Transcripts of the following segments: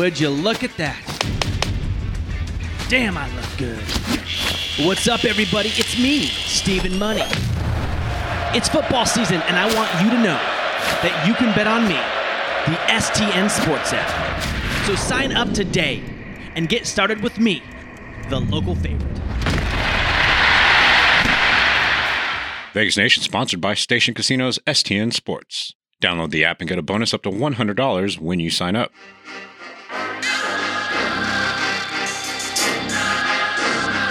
Would you look at that? Damn, I look good. What's up, everybody? It's me, Stephen Money. It's football season, and I want you to know that you can bet on me, the STN Sports app. So sign up today and get started with me, the local favorite. Vegas Nation sponsored by Station Casinos STN Sports. Download the app and get a bonus up to $100 when you sign up.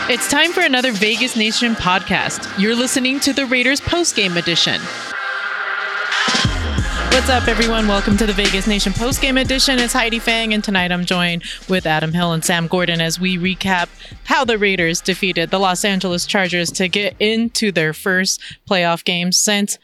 It's time for another Vegas Nation podcast. You're listening to the Raiders postgame edition. What's up, everyone? Welcome to the Vegas Nation postgame edition. It's Heidi Fang, and tonight I'm joined with Adam Hill and Sam Gordon as we recap how the Raiders defeated the Los Angeles Chargers to get into their first playoff game since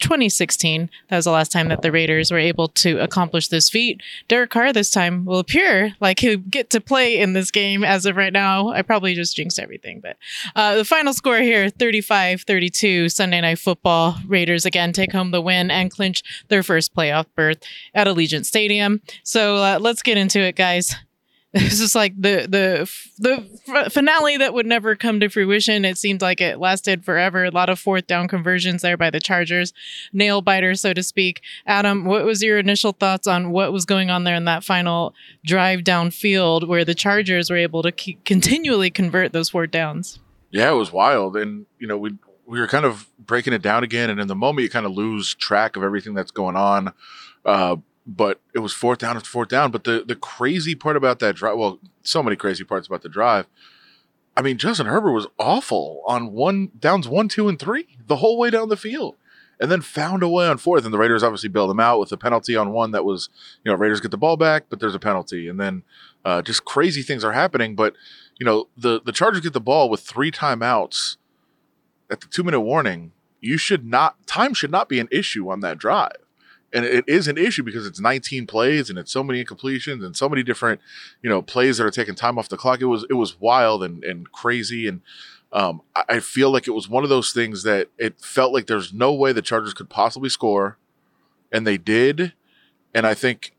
2016. That was the last time that the Raiders were able to accomplish this feat. Derek Carr this time will appear like he'll get to play in this game as of right now. I probably just jinxed everything, but uh, the final score here 35 32 Sunday Night Football. Raiders again take home the win and clinch their first playoff berth at Allegiant Stadium. So uh, let's get into it, guys. This is like the the the finale that would never come to fruition. It seemed like it lasted forever. A lot of fourth down conversions there by the Chargers, nail biter, so to speak. Adam, what was your initial thoughts on what was going on there in that final drive downfield where the Chargers were able to keep, continually convert those fourth downs? Yeah, it was wild, and you know we we were kind of breaking it down again, and in the moment you kind of lose track of everything that's going on. Uh, but it was fourth down, it's fourth down. But the the crazy part about that drive, well, so many crazy parts about the drive. I mean, Justin Herbert was awful on one downs one, two, and three the whole way down the field, and then found a way on fourth. And the Raiders obviously bailed him out with a penalty on one that was, you know, Raiders get the ball back, but there's a penalty, and then uh, just crazy things are happening. But you know, the the Chargers get the ball with three timeouts at the two minute warning. You should not time should not be an issue on that drive and it is an issue because it's 19 plays and it's so many incompletions and so many different you know plays that are taking time off the clock it was it was wild and, and crazy and um, I feel like it was one of those things that it felt like there's no way the Chargers could possibly score, and they did. And I think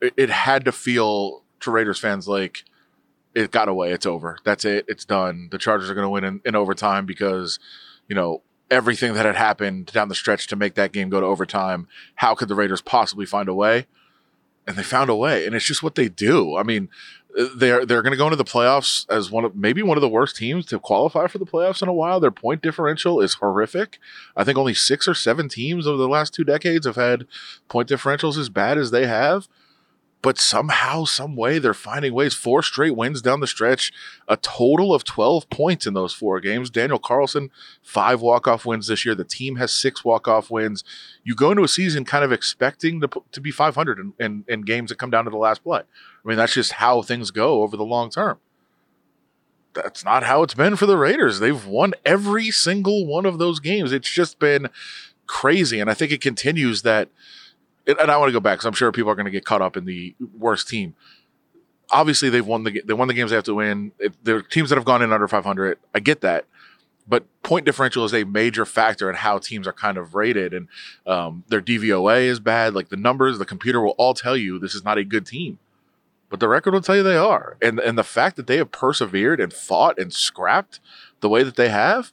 it, it had to feel to Raiders fans like it got away. It's over. That's it. It's done. The Chargers are going to win in, in overtime because, you know, everything that had happened down the stretch to make that game go to overtime. How could the Raiders possibly find a way? And they found a way, and it's just what they do. I mean, they're they're going to go into the playoffs as one of maybe one of the worst teams to qualify for the playoffs in a while. Their point differential is horrific. I think only six or seven teams over the last two decades have had point differentials as bad as they have but somehow, some way, they're finding ways. Four straight wins down the stretch, a total of 12 points in those four games. Daniel Carlson, five walk-off wins this year. The team has six walk-off wins. You go into a season kind of expecting to, to be 500 in, in, in games that come down to the last play. I mean, that's just how things go over the long term. That's not how it's been for the Raiders. They've won every single one of those games. It's just been crazy. And I think it continues that – and I want to go back because I'm sure people are going to get caught up in the worst team. Obviously, they've won the they won the games they have to win. There are teams that have gone in under 500. I get that, but point differential is a major factor in how teams are kind of rated, and um, their DVOA is bad. Like the numbers, the computer will all tell you this is not a good team, but the record will tell you they are. And and the fact that they have persevered and fought and scrapped the way that they have,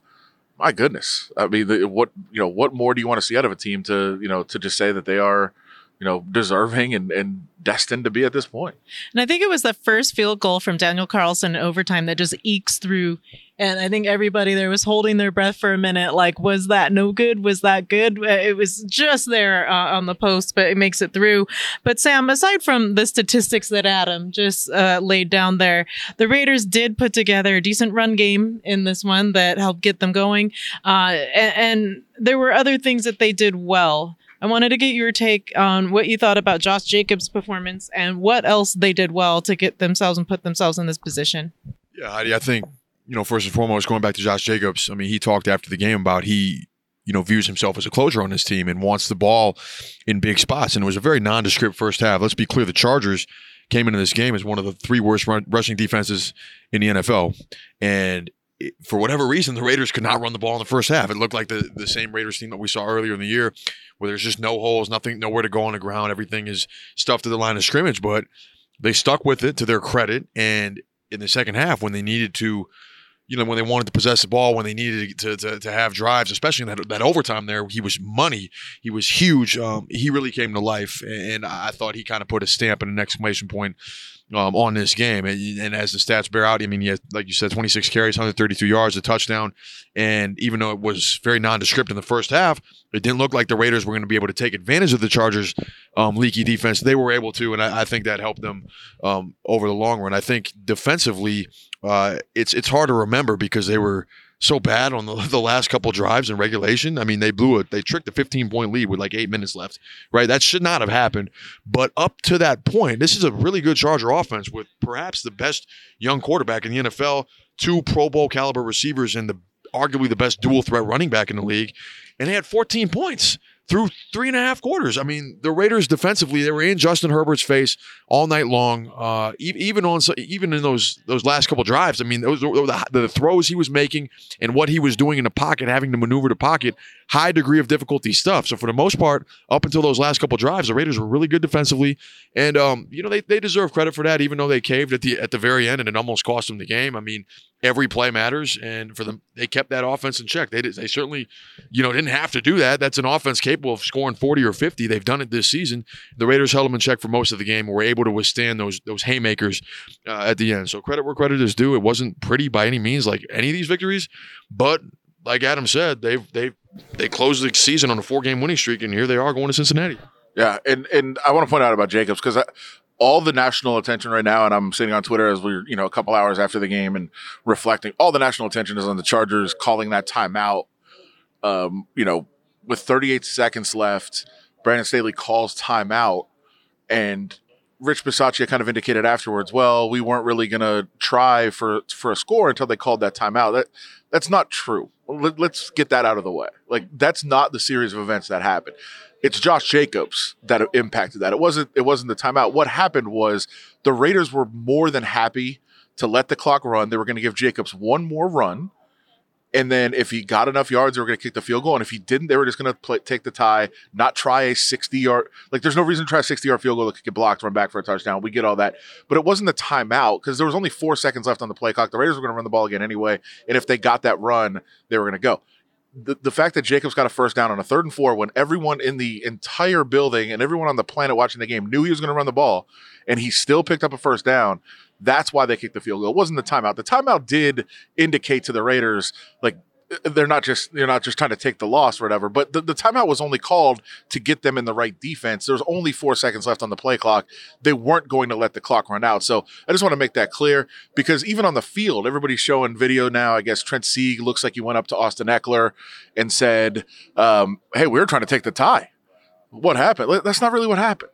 my goodness. I mean, the, what you know, what more do you want to see out of a team to you know to just say that they are, you know, deserving and and destined to be at this point? And I think it was the first field goal from Daniel Carlson in overtime that just ekes through. And I think everybody there was holding their breath for a minute. Like, was that no good? Was that good? Uh, it was just there uh, on the post, but it makes it through. But Sam, aside from the statistics that Adam just uh, laid down there, the Raiders did put together a decent run game in this one that helped get them going. Uh, and, and there were other things that they did well. I wanted to get your take on what you thought about Josh Jacobs' performance and what else they did well to get themselves and put themselves in this position. Yeah, Heidi, I think, you know, first and foremost, going back to Josh Jacobs, I mean, he talked after the game about he, you know, views himself as a closer on this team and wants the ball in big spots. And it was a very nondescript first half. Let's be clear, the Chargers came into this game as one of the three worst run, rushing defenses in the NFL. And for whatever reason, the Raiders could not run the ball in the first half. It looked like the, the same Raiders team that we saw earlier in the year, where there's just no holes, nothing, nowhere to go on the ground. Everything is stuffed to the line of scrimmage. But they stuck with it to their credit. And in the second half, when they needed to, you know, when they wanted to possess the ball, when they needed to to, to have drives, especially in that, that overtime there, he was money. He was huge. Um, he really came to life, and I thought he kind of put a stamp and an exclamation point um, on this game. And, and, as the stats bear out, I mean, he like you said, 26 carries, 132 yards, a touchdown. And even though it was very nondescript in the first half, it didn't look like the Raiders were going to be able to take advantage of the Chargers' um, leaky defense. They were able to, and I, I think that helped them um, over the long run. I think defensively, uh, it's it's hard to remember because they were so bad on the, the last couple drives in regulation. I mean, they blew it. They tricked a 15 point lead with like eight minutes left, right? That should not have happened. But up to that point, this is a really good Charger offense with perhaps the best young quarterback in the NFL, two Pro Bowl caliber receivers, and the arguably the best dual threat running back in the league. And they had 14 points through three and a half quarters. I mean, the Raiders defensively, they were in Justin Herbert's face all night long. Uh, even on even in those those last couple drives, I mean, those the, the throws he was making and what he was doing in the pocket, having to maneuver the pocket, high degree of difficulty stuff. So for the most part, up until those last couple drives, the Raiders were really good defensively, and um, you know they, they deserve credit for that, even though they caved at the at the very end and it almost cost them the game. I mean, every play matters, and for them, they kept that offense in check. They did, they certainly, you know, didn't have to do that. That's an offense capable of scoring forty or fifty. They've done it this season. The Raiders held them in check for most of the game, were able to withstand those those haymakers uh, at the end. So credit where credit is due. It wasn't pretty by any means, like any of these victories, but like Adam said, they've they've they closed the season on a four game winning streak, and here they are going to Cincinnati. Yeah, and and I want to point out about Jacobs because all the national attention right now, and I'm sitting on Twitter as we're, you know, a couple hours after the game and reflecting, all the national attention is on the Chargers calling that timeout. Um, you know, with 38 seconds left, Brandon Staley calls timeout, and Rich Bisaccia kind of indicated afterwards, well, we weren't really going to try for for a score until they called that timeout. That that's not true. Let, let's get that out of the way. Like that's not the series of events that happened it's Josh Jacobs that impacted that. It wasn't it wasn't the timeout. What happened was the Raiders were more than happy to let the clock run. They were going to give Jacobs one more run. And then if he got enough yards, they were going to kick the field goal. And if he didn't, they were just going to take the tie, not try a 60 yard. Like, there's no reason to try a 60 yard field goal that could get blocked, run back for a touchdown. We get all that. But it wasn't the timeout because there was only four seconds left on the play clock. The Raiders were going to run the ball again anyway. And if they got that run, they were going to go the, the fact that Jacobs got a first down on a third and four when everyone in the entire building and everyone on the planet watching the game knew he was going to run the ball and he still picked up a first down, that's why they kicked the field goal. It wasn't the timeout. The timeout did indicate to the Raiders, like, they're not just they're not just trying to take the loss or whatever. But the, the timeout was only called to get them in the right defense. There's only four seconds left on the play clock. They weren't going to let the clock run out. So I just want to make that clear because even on the field, everybody's showing video now. I guess Trent Sieg looks like he went up to Austin Ekeler and said, um, "Hey, we were trying to take the tie." What happened. That's not really what happened.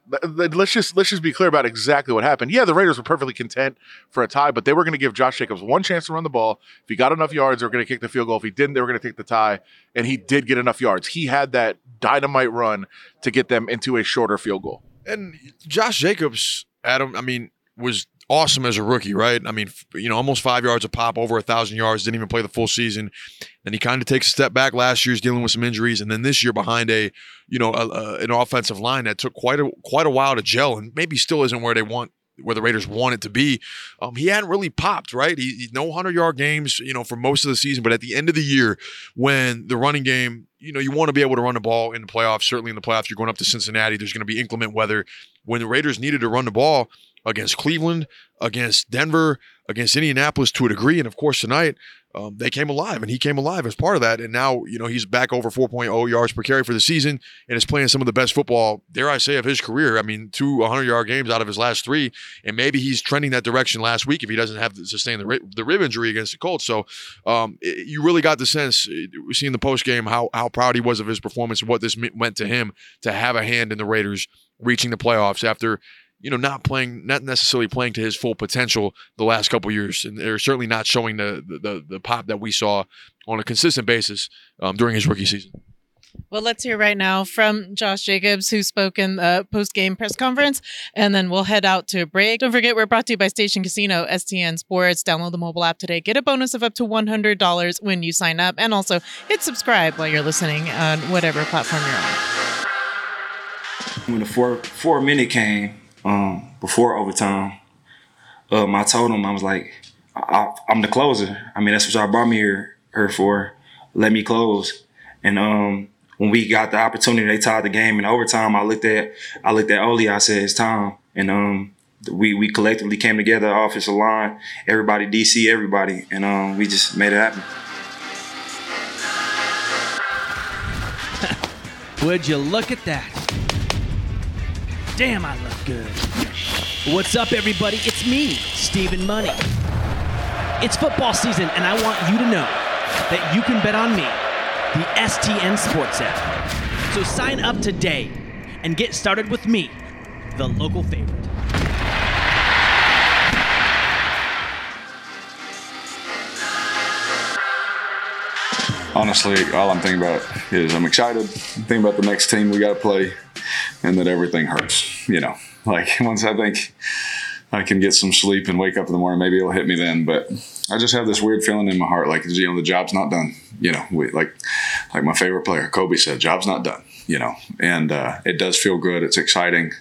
Let's just let's just be clear about exactly what happened. Yeah, the Raiders were perfectly content for a tie, but they were going to give Josh Jacobs one chance to run the ball. If he got enough yards, they were going to kick the field goal. If he didn't, they were going to take the tie, and he did get enough yards. He had that dynamite run to get them into a shorter field goal. And Josh Jacobs, Adam, I mean, was awesome as a rookie, right? I mean, you know, almost five yards a pop, over a thousand yards, didn't even play the full season. Then he kind of takes a step back last year, he's dealing with some injuries, and then this year behind a, you know, a, a, an offensive line that took quite a quite a while to gel, and maybe still isn't where they want where the Raiders want it to be. Um, he hadn't really popped, right? He, he no hundred yard games, you know, for most of the season. But at the end of the year, when the running game, you know, you want to be able to run the ball in the playoffs. Certainly in the playoffs, you're going up to Cincinnati. There's going to be inclement weather. When the Raiders needed to run the ball, against Cleveland, against Denver, against Indianapolis to a degree. And of course, tonight, um, they came alive and he came alive as part of that. And now, you know, he's back over 4.0 yards per carry for the season and is playing some of the best football, dare I say, of his career. I mean, two 100 yard games out of his last three. And maybe he's trending that direction last week if he doesn't have to sustain the, the rib injury against the Colts. So um, it, you really got the sense, seeing the post game, how, how proud he was of his performance and what this meant to him to have a hand in the Raiders reaching the playoffs after you know, not playing, not necessarily playing to his full potential the last couple years, and they're certainly not showing the, the the pop that we saw on a consistent basis um, during his rookie season. Well, let's hear right now from Josh Jacobs, who spoke in the post game press conference, and then we'll head out to a break. Don't forget, we're brought to you by Station Casino, STN Sports. Download the mobile app today. Get a bonus of up to $100 when you sign up, and also hit subscribe while you're listening on whatever platform you're on. When the four four minute came, um, before overtime. Um, I told him I was like, I, am the closer. I mean, that's what y'all brought me here, here for. Let me close. And um, when we got the opportunity, they tied the game in overtime. I looked at I looked at Oli. I said, "It's time." And um, we we collectively came together, offensive line, everybody, DC, everybody, and um, we just made it happen. Would you look at that? Damn, I look good. What's up, everybody? It's me, Stephen Money. It's football season, and I want you to know that you can bet on me, the STN Sports app. So sign up today and get started with me, the local favorite. honestly, all I'm thinking about is I'm excited. I'm thinking about the next team we got to play, and that everything hurts. You know, like once I think I can get some sleep and wake up in the morning, maybe it'll hit me then. But I just have this weird feeling in my heart, like you know, the job's not done. You know, we, like like my favorite player, Kobe said, "Job's not done." You know, and uh, it does feel good. It's exciting,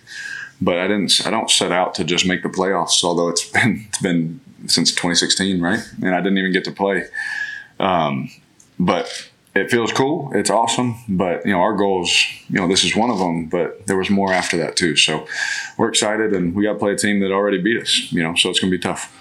but I didn't. I don't set out to just make the playoffs. Although it's been it's been since 2016, right? And I didn't even get to play. Um, but it feels cool. It's awesome. But you know, our goals, you know, this is one of them. But there was more after that too. So we're excited, and we got to play a team that already beat us. You know, so it's going to be tough.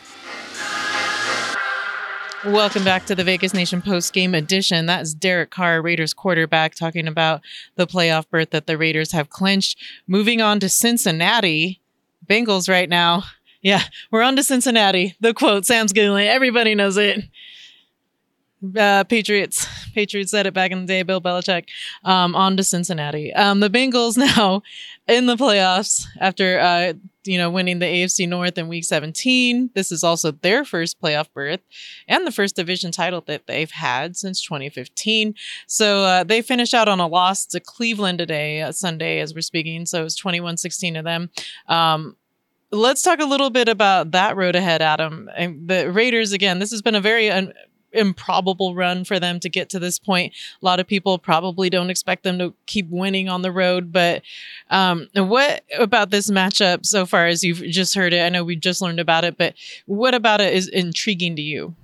Welcome back to the Vegas Nation post game edition. That's Derek Carr, Raiders quarterback, talking about the playoff berth that the Raiders have clinched. Moving on to Cincinnati, Bengals right now. Yeah, we're on to Cincinnati. The quote, Sam's Googling. Everybody knows it uh, Patriots. Patriots said it back in the day. Bill Belichick. Um, on to Cincinnati. Um, the Bengals now in the playoffs after uh, you know winning the AFC North in Week 17. This is also their first playoff berth and the first division title that they've had since 2015. So uh, they finished out on a loss to Cleveland today, uh, Sunday, as we're speaking. So it was 21-16 to them. Um, let's talk a little bit about that road ahead, Adam. And the Raiders again. This has been a very un- improbable run for them to get to this point. A lot of people probably don't expect them to keep winning on the road, but um, what about this matchup so far as you've just heard it? I know we just learned about it, but what about it is intriguing to you?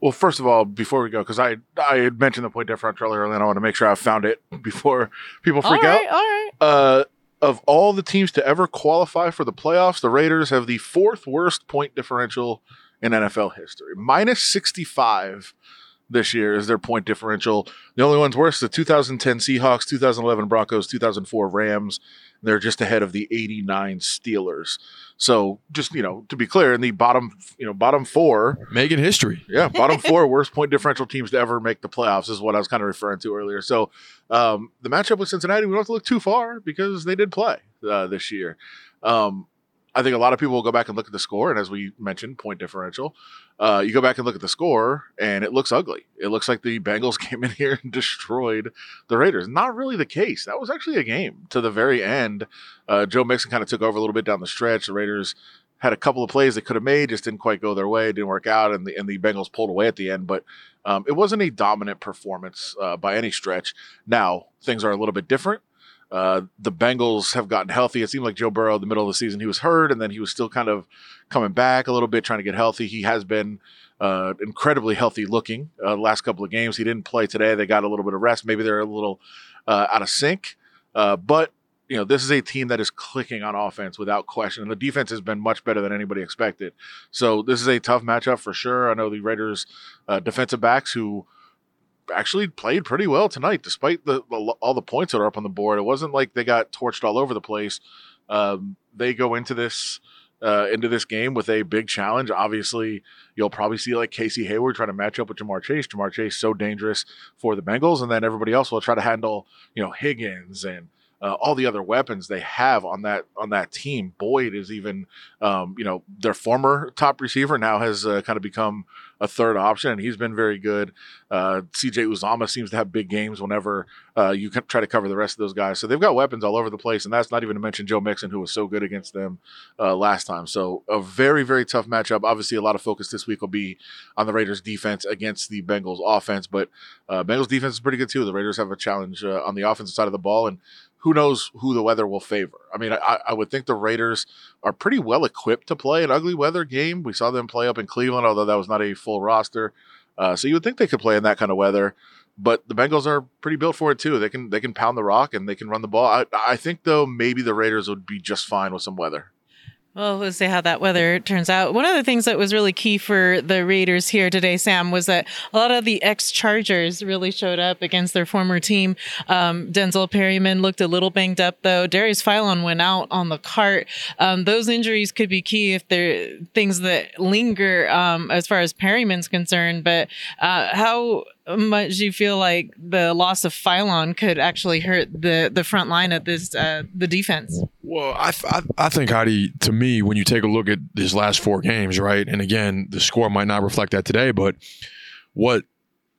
Well, first of all, before we go, because I I had mentioned the point differential earlier, and I want to make sure I found it before people freak all right, out. All right. Uh, of all the teams to ever qualify for the playoffs, the Raiders have the fourth worst point differential in NFL history. Minus 65 this year is their point differential. The only ones worse the 2010 Seahawks, 2011 Broncos, 2004 Rams. They're just ahead of the 89 Steelers. So just, you know, to be clear, in the bottom, you know, bottom four. Making history. Yeah. Bottom four worst point differential teams to ever make the playoffs is what I was kind of referring to earlier. So um, the matchup with Cincinnati, we don't have to look too far because they did play uh, this year. Um, I think a lot of people will go back and look at the score, and as we mentioned, point differential. Uh, you go back and look at the score, and it looks ugly. It looks like the Bengals came in here and destroyed the Raiders. Not really the case. That was actually a game to the very end. Uh, Joe Mixon kind of took over a little bit down the stretch. The Raiders had a couple of plays they could have made, just didn't quite go their way. Didn't work out, and the and the Bengals pulled away at the end. But um, it wasn't a dominant performance uh, by any stretch. Now things are a little bit different. Uh, the Bengals have gotten healthy. It seemed like Joe Burrow, in the middle of the season, he was hurt, and then he was still kind of coming back a little bit, trying to get healthy. He has been uh, incredibly healthy looking uh, last couple of games. He didn't play today. They got a little bit of rest. Maybe they're a little uh, out of sync, uh, but you know this is a team that is clicking on offense without question, and the defense has been much better than anybody expected. So this is a tough matchup for sure. I know the Raiders defensive backs who actually played pretty well tonight, despite the, the, all the points that are up on the board. It wasn't like they got torched all over the place. Um, they go into this uh, into this game with a big challenge. Obviously, you'll probably see like Casey Hayward trying to match up with Ja'Marr Chase. Ja'Marr Chase so dangerous for the Bengals, and then everybody else will try to handle you know Higgins and uh, all the other weapons they have on that on that team. Boyd is even, um, you know, their former top receiver now has uh, kind of become a third option, and he's been very good. Uh, CJ Uzomah seems to have big games whenever uh, you try to cover the rest of those guys. So they've got weapons all over the place, and that's not even to mention Joe Mixon, who was so good against them uh, last time. So a very, very tough matchup. Obviously, a lot of focus this week will be on the Raiders' defense against the Bengals' offense, but uh, Bengals' defense is pretty good too. The Raiders have a challenge on the offensive side of the ball, and who knows who the weather will favor. I mean, I, I would think the Raiders are pretty well equipped to play an ugly weather game. We saw them play up in Cleveland, although that was not a full roster. Uh, so you would think they could play in that kind of weather. But the Bengals are pretty built for it too. They can they can pound the rock and they can run the ball. I, I think though maybe the Raiders would be just fine with some weather. Well, we'll see how that weather turns out. One of the things that was really key for the Raiders here today, Sam, was that a lot of the ex Chargers really showed up against their former team. Um, Denzel Perryman looked a little banged up, though. Darius Philon went out on the cart. Um, those injuries could be key if they're things that linger um, as far as Perryman's concerned. But uh, how much you feel like the loss of Philon could actually hurt the the front line of this uh, the defense? Well, I, I, I think Heidi, to me, when you take a look at his last four games, right, and again, the score might not reflect that today, but what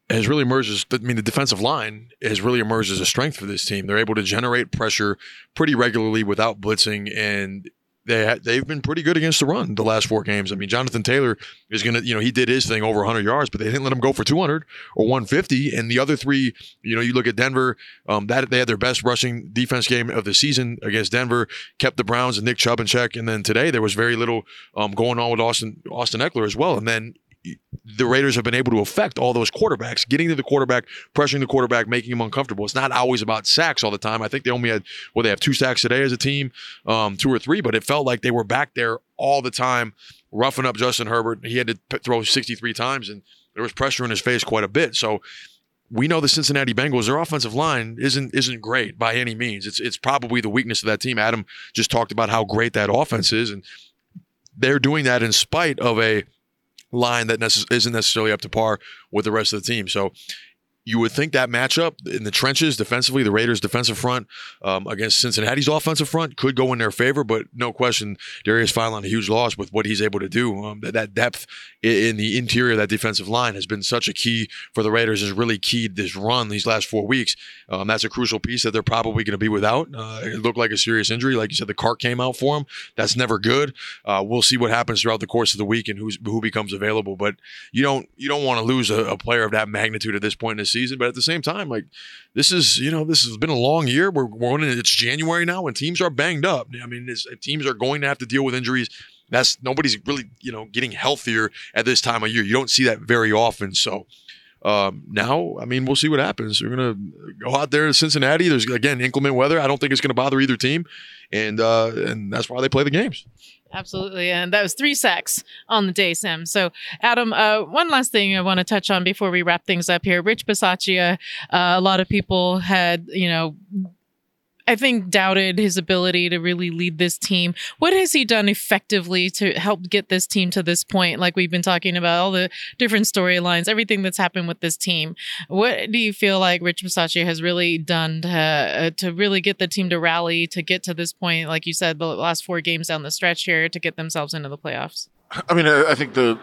has really emerged as I mean the defensive line has really emerged as a strength for this team. They're able to generate pressure pretty regularly without blitzing, and they they've been pretty good against the run the last four games. I mean, Jonathan Taylor is going to, you know, he did his thing over 100 yards, but they didn't let him go for 200 or 150. And the other three, you know, you look at Denver, um, that they had their best rushing defense game of the season against Denver, kept the Browns and Nick Chubb in check. And then today there was very little um, going on with Austin Austin Ekeler as well. And then the Raiders have been able to affect all those quarterbacks, getting to the quarterback, pressuring the quarterback, making him uncomfortable. It's not always about sacks all the time. I think they only had, well, they have two sacks today as a team, um, two or three, but it felt like they were back there all the time, roughing up Justin Herbert. He had to p- throw 63 times, and there was pressure in his face quite a bit. So we know the Cincinnati Bengals, their offensive line isn't isn't great by any means. It's it's probably the weakness of that team. Adam just talked about how great that offense is, and they're doing that in spite of a line that necess- isn't necessarily up to par with the rest of the team. So you would think that matchup in the trenches defensively, the Raiders' defensive front um, against Cincinnati's offensive front could go in their favor, but no question, Darius Philon a huge loss with what he's able to do. Um, that, that, depth in the interior of that defensive line has been such a key for the Raiders. Has really keyed this run these last four weeks. Um, that's a crucial piece that they're probably going to be without. Uh, it looked like a serious injury, like you said, the cart came out for him. That's never good. Uh, we'll see what happens throughout the course of the week and who's, who becomes available. But you don't you don't want to lose a, a player of that magnitude at this point in the season. But at the same time, like this is, you know, this has been a long year. We're, we're in, it's January now and teams are banged up. I mean, teams are going to have to deal with injuries. That's nobody's really, you know, getting healthier at this time of year. You don't see that very often. So, um, now, I mean, we'll see what happens. We're gonna go out there to Cincinnati. There's again inclement weather. I don't think it's gonna bother either team, and uh, and that's why they play the games. Absolutely. And that was three sacks on the day, Sam. So, Adam, uh, one last thing I want to touch on before we wrap things up here. Rich Bisaccia, uh, a lot of people had, you know, I think doubted his ability to really lead this team. What has he done effectively to help get this team to this point? Like we've been talking about all the different storylines, everything that's happened with this team. What do you feel like Rich Bisaccia has really done to uh, to really get the team to rally to get to this point? Like you said, the last four games down the stretch here to get themselves into the playoffs. I mean, I think the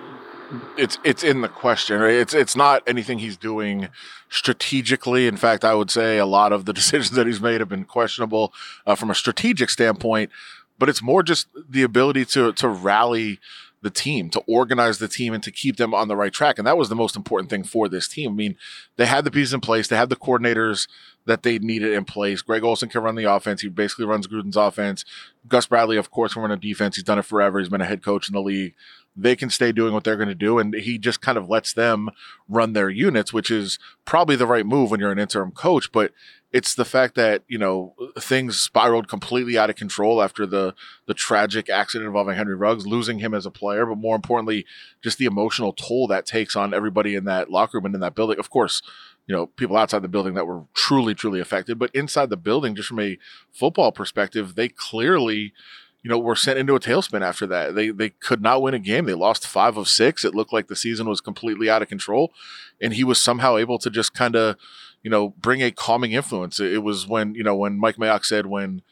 it's it's in the question, right? It's it's not anything he's doing strategically. In fact, I would say a lot of the decisions that he's made have been questionable uh, from a strategic standpoint. But it's more just the ability to to rally the team, to organize the team, and to keep them on the right track. And that was the most important thing for this team. I mean, they had the pieces in place, they had the coordinators that they needed in place. Greg Olson can run the offense. He basically runs Gruden's offense. Gus Bradley, of course, can run a defense. He's done it forever. He's been a head coach in the league they can stay doing what they're going to do. And he just kind of lets them run their units, which is probably the right move when you're an interim coach. But it's the fact that, you know, things spiraled completely out of control after the the tragic accident involving Henry Ruggs, losing him as a player, but more importantly, just the emotional toll that takes on everybody in that locker room and in that building. Of course, you know, people outside the building that were truly, truly affected, but inside the building, just from a football perspective, they clearly you know, were sent into a tailspin after that. They they could not win a game. They lost five of six. It looked like the season was completely out of control, and he was somehow able to just kind of, you know, bring a calming influence. It was when you know when Mike Mayock said when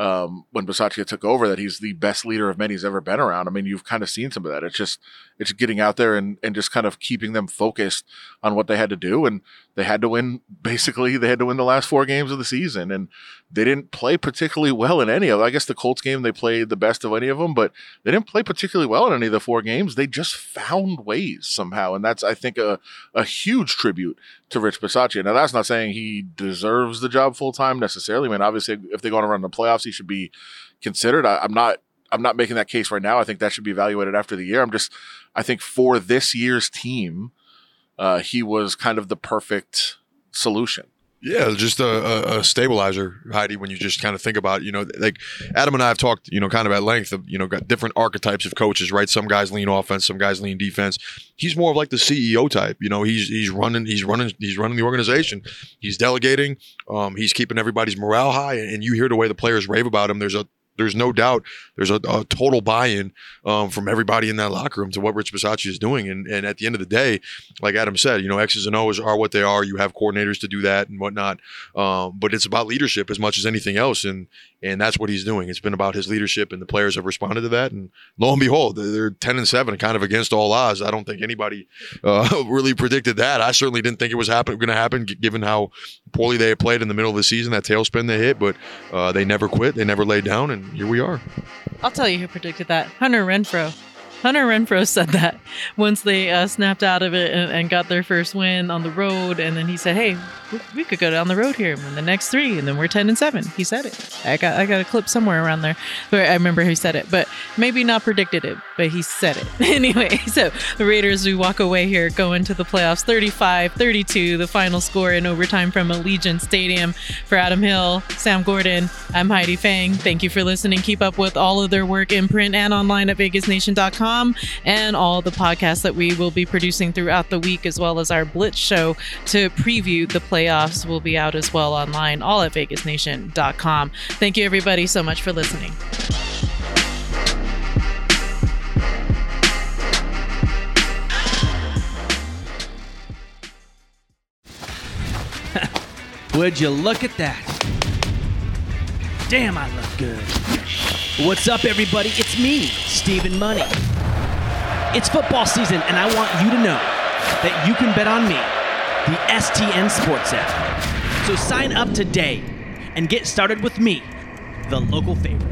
um, when Bisaccia took over that he's the best leader of men he's ever been around. I mean, you've kind of seen some of that. It's just it's getting out there and and just kind of keeping them focused on what they had to do. And they had to win basically they had to win the last four games of the season and they didn't play particularly well in any of them. I guess the Colts game they played the best of any of them, but they didn't play particularly well in any of the four games. They just found ways somehow. And that's I think a, a huge tribute to Rich Bisaccia. Now that's not saying he deserves the job full time necessarily. I mean, obviously if they're going to run the playoffs, he should be considered. I, I'm not I'm not making that case right now. I think that should be evaluated after the year. I'm just I think for this year's team, uh, he was kind of the perfect solution. Yeah, just a, a, stabilizer, Heidi. When you just kind of think about, you know, like Adam and I have talked, you know, kind of at length of, you know, got different archetypes of coaches, right? Some guys lean offense, some guys lean defense. He's more of like the CEO type. You know, he's he's running, he's running, he's running the organization. He's delegating. Um, he's keeping everybody's morale high, and you hear the way the players rave about him. There's a there's no doubt there's a, a total buy-in um, from everybody in that locker room to what Rich Bisaccia is doing. And, and at the end of the day, like Adam said, you know, X's and O's are what they are. You have coordinators to do that and whatnot. Um, but it's about leadership as much as anything else. And and that's what he's doing. It's been about his leadership, and the players have responded to that. And lo and behold, they're 10 and 7, kind of against all odds. I don't think anybody uh, really predicted that. I certainly didn't think it was happen, going to happen, given how poorly they played in the middle of the season, that tailspin they hit. But uh, they never quit, they never laid down, and here we are. I'll tell you who predicted that Hunter Renfrow. Hunter Renfrow said that once they uh, snapped out of it and, and, got their first win on the road, and then he said, "Hey, we could go down the road here and win the next three, and then we're ten and seven. He said it. I got I got a clip somewhere around there where I remember he said it, but maybe not predicted it, but he said it anyway. So the Raiders we walk away here going to the playoffs, 35-32, the final score in overtime from Allegiant Stadium. For Adam Hill, Sam Gordon, I'm Heidi Fang. Thank you for listening. Keep up with all of their work in print and online at VegasNation.com and all the podcasts that we will be producing throughout the week, as well as our Blitz show to preview the playoffs will be out as well online, all at vegasnation.com. Thank you, everybody, so much for listening. Would you look at that? Damn, I look good. What's up, everybody? It's me, Stephen Money. It's football season, and I want you to know that you can bet on me the STN Sports app. So sign up today and get started with me, the local favorite.